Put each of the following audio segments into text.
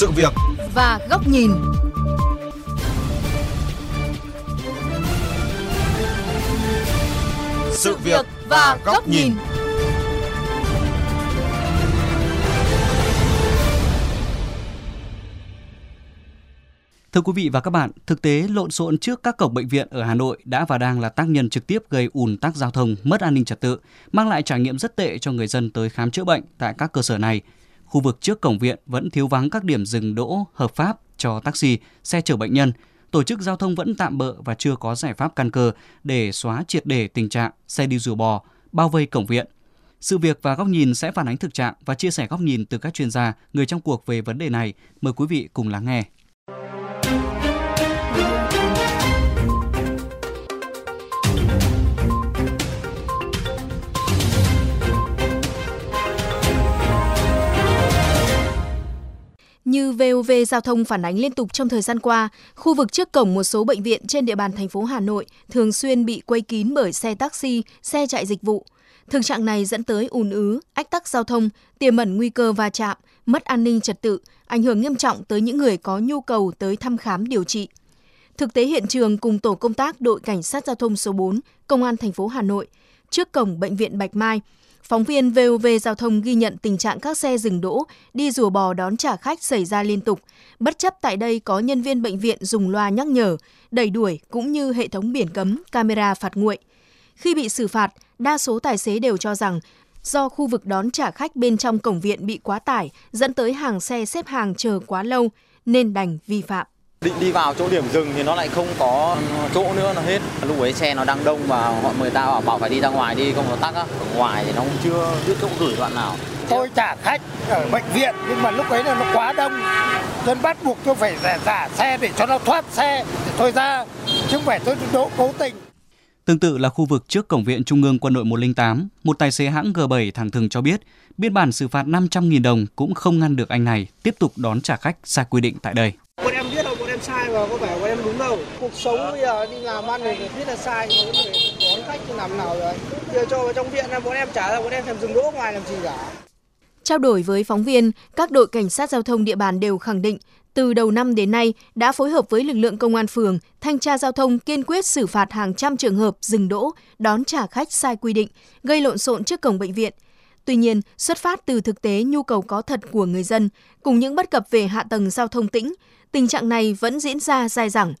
sự việc và góc nhìn. Sự việc và góc nhìn. Thưa quý vị và các bạn, thực tế lộn xộn trước các cổng bệnh viện ở Hà Nội đã và đang là tác nhân trực tiếp gây ùn tắc giao thông, mất an ninh trật tự, mang lại trải nghiệm rất tệ cho người dân tới khám chữa bệnh tại các cơ sở này. Khu vực trước cổng viện vẫn thiếu vắng các điểm dừng đỗ hợp pháp cho taxi, xe chở bệnh nhân. Tổ chức giao thông vẫn tạm bỡ và chưa có giải pháp căn cơ để xóa triệt để tình trạng xe đi rùa bò, bao vây cổng viện. Sự việc và góc nhìn sẽ phản ánh thực trạng và chia sẻ góc nhìn từ các chuyên gia, người trong cuộc về vấn đề này. Mời quý vị cùng lắng nghe. VOV Giao thông phản ánh liên tục trong thời gian qua, khu vực trước cổng một số bệnh viện trên địa bàn thành phố Hà Nội thường xuyên bị quây kín bởi xe taxi, xe chạy dịch vụ. Thực trạng này dẫn tới ùn ứ, ách tắc giao thông, tiềm ẩn nguy cơ va chạm, mất an ninh trật tự, ảnh hưởng nghiêm trọng tới những người có nhu cầu tới thăm khám điều trị. Thực tế hiện trường cùng tổ công tác đội cảnh sát giao thông số 4, Công an thành phố Hà Nội, trước cổng bệnh viện Bạch Mai, Phóng viên VOV Giao thông ghi nhận tình trạng các xe dừng đỗ, đi rùa bò đón trả khách xảy ra liên tục. Bất chấp tại đây có nhân viên bệnh viện dùng loa nhắc nhở, đẩy đuổi cũng như hệ thống biển cấm, camera phạt nguội. Khi bị xử phạt, đa số tài xế đều cho rằng do khu vực đón trả khách bên trong cổng viện bị quá tải, dẫn tới hàng xe xếp hàng chờ quá lâu nên đành vi phạm. Định đi vào chỗ điểm dừng thì nó lại không có chỗ nữa nó hết. Lúc ấy xe nó đang đông và họ người ta bảo, bảo phải đi ra ngoài đi không có tắc á. Ở ngoài thì nó cũng chưa biết chỗ gửi đoạn nào. Tôi trả khách ở bệnh viện nhưng mà lúc ấy là nó quá đông. Nên bắt buộc tôi phải giả, giả xe để cho nó thoát xe để tôi ra chứ không phải tôi đỗ cố tình. Tương tự là khu vực trước cổng viện Trung ương Quân đội 108, một tài xế hãng G7 thẳng thừng cho biết, biên bản xử phạt 500.000 đồng cũng không ngăn được anh này tiếp tục đón trả khách sai quy định tại đây. Em sai và có vẻ của em đúng đâu. Cuộc sống bây giờ đi làm ăn thì biết là sai, nhưng mà đón khách làm nào rồi. Giờ cho vào trong viện em bọn em trả là bọn em thèm dừng đỗ ngoài làm gì cả. Trao đổi với phóng viên, các đội cảnh sát giao thông địa bàn đều khẳng định từ đầu năm đến nay đã phối hợp với lực lượng công an phường, thanh tra giao thông kiên quyết xử phạt hàng trăm trường hợp dừng đỗ, đón trả khách sai quy định, gây lộn xộn trước cổng bệnh viện. Tuy nhiên, xuất phát từ thực tế nhu cầu có thật của người dân, cùng những bất cập về hạ tầng giao thông tĩnh, tình trạng này vẫn diễn ra dài dẳng.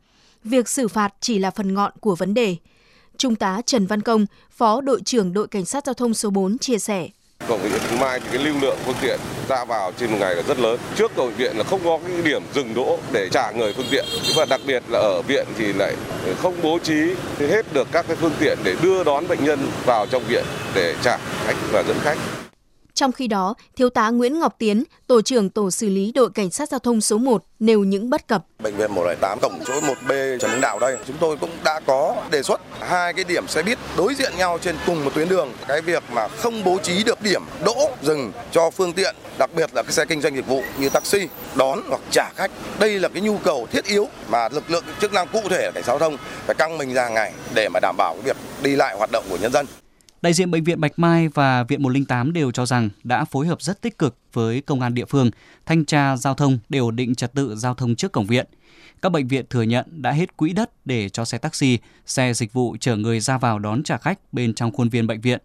Việc xử phạt chỉ là phần ngọn của vấn đề. Trung tá Trần Văn Công, Phó đội trưởng đội cảnh sát giao thông số 4 chia sẻ. Cổng bệnh viện Mai thì cái lưu lượng phương tiện ra vào trên một ngày là rất lớn. Trước cổng bệnh viện là không có cái điểm dừng đỗ để trả người phương tiện. Và đặc biệt là ở viện thì lại không bố trí hết được các cái phương tiện để đưa đón bệnh nhân vào trong viện để trả khách và dẫn khách. Trong khi đó, Thiếu tá Nguyễn Ngọc Tiến, Tổ trưởng Tổ xử lý đội Cảnh sát Giao thông số 1 nêu những bất cập. Bệnh viện 108 cổng chỗ 1B Trần Hưng Đạo đây, chúng tôi cũng đã có đề xuất hai cái điểm xe buýt đối diện nhau trên cùng một tuyến đường. Cái việc mà không bố trí được điểm đỗ dừng cho phương tiện, đặc biệt là cái xe kinh doanh dịch vụ như taxi, đón hoặc trả khách. Đây là cái nhu cầu thiết yếu mà lực lượng chức năng cụ thể là cảnh sát giao thông phải căng mình ra ngày để mà đảm bảo cái việc đi lại hoạt động của nhân dân. Đại diện Bệnh viện Bạch Mai và Viện 108 đều cho rằng đã phối hợp rất tích cực với công an địa phương, thanh tra giao thông để ổn định trật tự giao thông trước cổng viện. Các bệnh viện thừa nhận đã hết quỹ đất để cho xe taxi, xe dịch vụ chở người ra vào đón trả khách bên trong khuôn viên bệnh viện.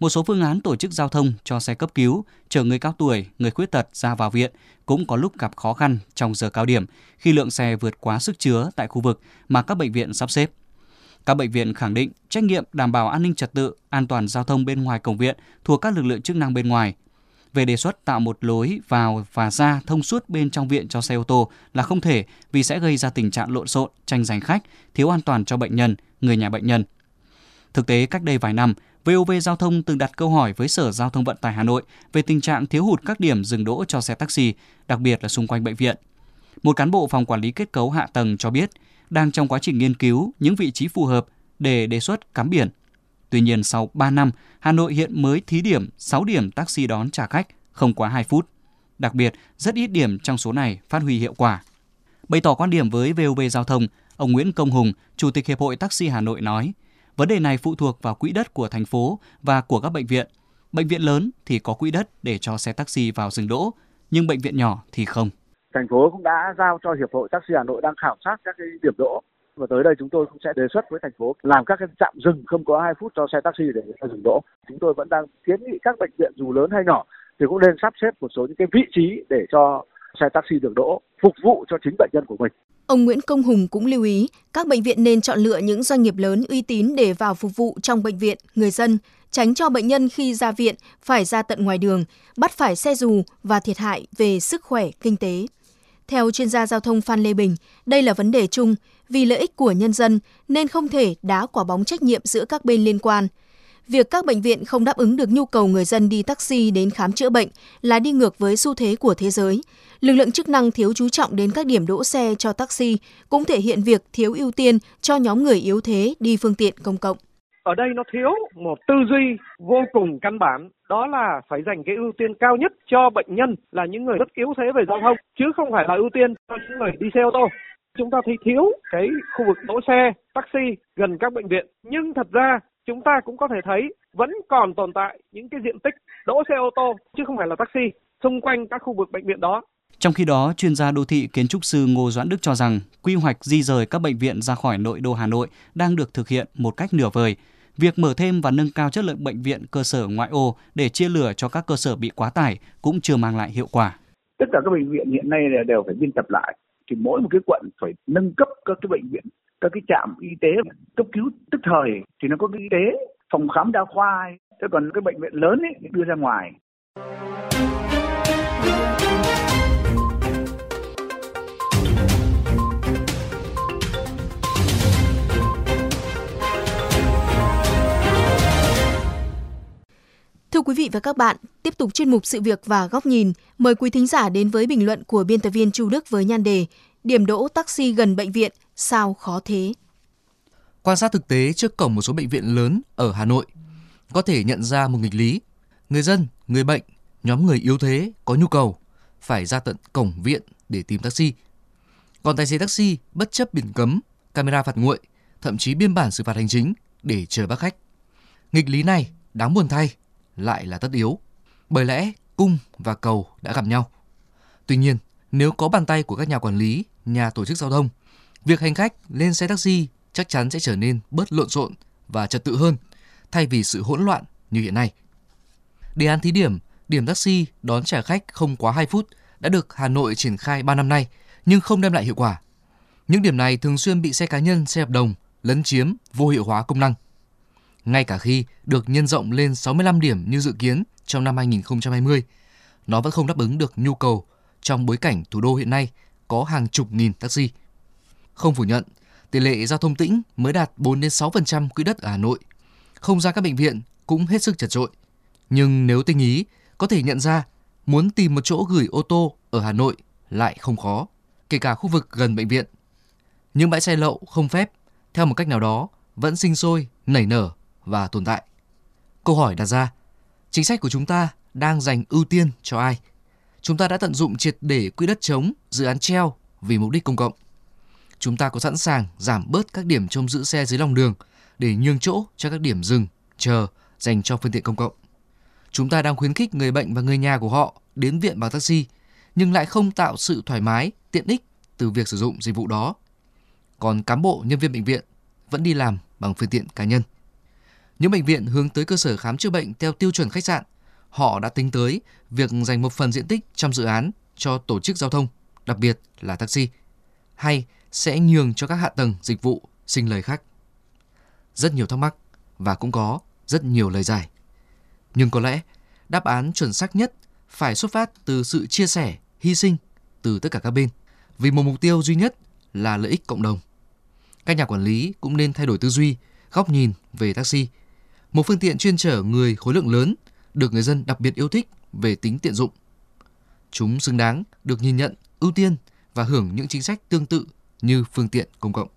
Một số phương án tổ chức giao thông cho xe cấp cứu, chở người cao tuổi, người khuyết tật ra vào viện cũng có lúc gặp khó khăn trong giờ cao điểm khi lượng xe vượt quá sức chứa tại khu vực mà các bệnh viện sắp xếp. Các bệnh viện khẳng định trách nhiệm đảm bảo an ninh trật tự, an toàn giao thông bên ngoài cổng viện thuộc các lực lượng chức năng bên ngoài. Về đề xuất tạo một lối vào và ra thông suốt bên trong viện cho xe ô tô là không thể vì sẽ gây ra tình trạng lộn xộn, tranh giành khách, thiếu an toàn cho bệnh nhân, người nhà bệnh nhân. Thực tế cách đây vài năm, VOV Giao thông từng đặt câu hỏi với Sở Giao thông Vận tải Hà Nội về tình trạng thiếu hụt các điểm dừng đỗ cho xe taxi, đặc biệt là xung quanh bệnh viện. Một cán bộ phòng quản lý kết cấu hạ tầng cho biết, đang trong quá trình nghiên cứu những vị trí phù hợp để đề xuất cắm biển. Tuy nhiên sau 3 năm, Hà Nội hiện mới thí điểm 6 điểm taxi đón trả khách không quá 2 phút. Đặc biệt, rất ít điểm trong số này phát huy hiệu quả. Bày tỏ quan điểm với VOV Giao thông, ông Nguyễn Công Hùng, Chủ tịch Hiệp hội Taxi Hà Nội nói, vấn đề này phụ thuộc vào quỹ đất của thành phố và của các bệnh viện. Bệnh viện lớn thì có quỹ đất để cho xe taxi vào dừng đỗ, nhưng bệnh viện nhỏ thì không Thành phố cũng đã giao cho Hiệp hội Taxi Hà Nội đang khảo sát các cái điểm đỗ và tới đây chúng tôi cũng sẽ đề xuất với thành phố làm các cái trạm dừng không có 2 phút cho xe taxi để dừng đỗ. Chúng tôi vẫn đang kiến nghị các bệnh viện dù lớn hay nhỏ thì cũng nên sắp xếp một số những cái vị trí để cho xe taxi được đỗ phục vụ cho chính bệnh nhân của mình. Ông Nguyễn Công Hùng cũng lưu ý các bệnh viện nên chọn lựa những doanh nghiệp lớn uy tín để vào phục vụ trong bệnh viện người dân, tránh cho bệnh nhân khi ra viện phải ra tận ngoài đường, bắt phải xe dù và thiệt hại về sức khỏe kinh tế. Theo chuyên gia giao thông Phan Lê Bình, đây là vấn đề chung vì lợi ích của nhân dân nên không thể đá quả bóng trách nhiệm giữa các bên liên quan. Việc các bệnh viện không đáp ứng được nhu cầu người dân đi taxi đến khám chữa bệnh là đi ngược với xu thế của thế giới. Lực lượng chức năng thiếu chú trọng đến các điểm đỗ xe cho taxi cũng thể hiện việc thiếu ưu tiên cho nhóm người yếu thế đi phương tiện công cộng. Ở đây nó thiếu một tư duy vô cùng căn bản, đó là phải dành cái ưu tiên cao nhất cho bệnh nhân là những người rất yếu thế về giao thông, chứ không phải là ưu tiên cho những người đi xe ô tô chúng ta thấy thiếu cái khu vực đỗ xe taxi gần các bệnh viện nhưng thật ra chúng ta cũng có thể thấy vẫn còn tồn tại những cái diện tích đỗ xe ô tô chứ không phải là taxi xung quanh các khu vực bệnh viện đó. Trong khi đó, chuyên gia đô thị kiến trúc sư Ngô Doãn Đức cho rằng quy hoạch di rời các bệnh viện ra khỏi nội đô Hà Nội đang được thực hiện một cách nửa vời. Việc mở thêm và nâng cao chất lượng bệnh viện, cơ sở ngoại ô để chia lửa cho các cơ sở bị quá tải cũng chưa mang lại hiệu quả. Tất cả các bệnh viện hiện nay đều phải biên tập lại. Thì mỗi một cái quận phải nâng cấp các cái bệnh viện, các cái trạm y tế, cấp cứu tức thời. Thì nó có cái y tế, phòng khám đa khoa. Thế còn cái bệnh viện lớn ấy, đưa ra ngoài. Vị và các bạn, tiếp tục chuyên mục sự việc và góc nhìn, mời quý thính giả đến với bình luận của biên tập viên Chu Đức với nhan đề Điểm đỗ taxi gần bệnh viện, sao khó thế? Quan sát thực tế trước cổng một số bệnh viện lớn ở Hà Nội, có thể nhận ra một nghịch lý. Người dân, người bệnh, nhóm người yếu thế có nhu cầu phải ra tận cổng viện để tìm taxi. Còn tài xế taxi bất chấp biển cấm, camera phạt nguội, thậm chí biên bản xử phạt hành chính để chờ bác khách. Nghịch lý này đáng buồn thay lại là tất yếu. Bởi lẽ cung và cầu đã gặp nhau. Tuy nhiên, nếu có bàn tay của các nhà quản lý, nhà tổ chức giao thông, việc hành khách lên xe taxi chắc chắn sẽ trở nên bớt lộn xộn và trật tự hơn, thay vì sự hỗn loạn như hiện nay. Đề án thí điểm điểm taxi đón trả khách không quá 2 phút đã được Hà Nội triển khai 3 năm nay nhưng không đem lại hiệu quả. Những điểm này thường xuyên bị xe cá nhân, xe hợp đồng lấn chiếm, vô hiệu hóa công năng ngay cả khi được nhân rộng lên 65 điểm như dự kiến trong năm 2020. Nó vẫn không đáp ứng được nhu cầu trong bối cảnh thủ đô hiện nay có hàng chục nghìn taxi. Không phủ nhận, tỷ lệ giao thông tĩnh mới đạt 4 đến 6% quỹ đất ở Hà Nội. Không ra các bệnh viện cũng hết sức chật trội. Nhưng nếu tinh ý, có thể nhận ra muốn tìm một chỗ gửi ô tô ở Hà Nội lại không khó, kể cả khu vực gần bệnh viện. Những bãi xe lậu không phép, theo một cách nào đó, vẫn sinh sôi, nảy nở và tồn tại. Câu hỏi đặt ra, chính sách của chúng ta đang dành ưu tiên cho ai? Chúng ta đã tận dụng triệt để quỹ đất trống, dự án treo vì mục đích công cộng. Chúng ta có sẵn sàng giảm bớt các điểm trông giữ xe dưới lòng đường để nhường chỗ cho các điểm dừng, chờ dành cho phương tiện công cộng. Chúng ta đang khuyến khích người bệnh và người nhà của họ đến viện bằng taxi, nhưng lại không tạo sự thoải mái, tiện ích từ việc sử dụng dịch vụ đó. Còn cán bộ, nhân viên bệnh viện vẫn đi làm bằng phương tiện cá nhân. Những bệnh viện hướng tới cơ sở khám chữa bệnh theo tiêu chuẩn khách sạn, họ đã tính tới việc dành một phần diện tích trong dự án cho tổ chức giao thông, đặc biệt là taxi, hay sẽ nhường cho các hạ tầng dịch vụ sinh lời khách. Rất nhiều thắc mắc và cũng có rất nhiều lời giải. Nhưng có lẽ đáp án chuẩn xác nhất phải xuất phát từ sự chia sẻ, hy sinh từ tất cả các bên vì một mục tiêu duy nhất là lợi ích cộng đồng. Các nhà quản lý cũng nên thay đổi tư duy, góc nhìn về taxi một phương tiện chuyên chở người khối lượng lớn được người dân đặc biệt yêu thích về tính tiện dụng. Chúng xứng đáng được nhìn nhận, ưu tiên và hưởng những chính sách tương tự như phương tiện công cộng.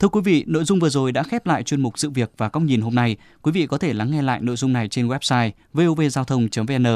Thưa quý vị, nội dung vừa rồi đã khép lại chuyên mục sự việc và góc nhìn hôm nay. Quý vị có thể lắng nghe lại nội dung này trên website vovgiao thông.vn